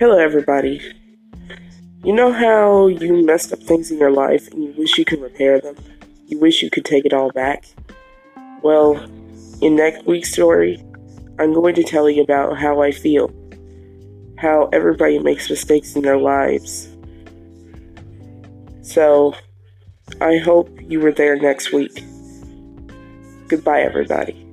Hello, everybody. You know how you messed up things in your life and you wish you could repair them? You wish you could take it all back? Well, in next week's story, I'm going to tell you about how I feel. How everybody makes mistakes in their lives. So, I hope you were there next week. Goodbye, everybody.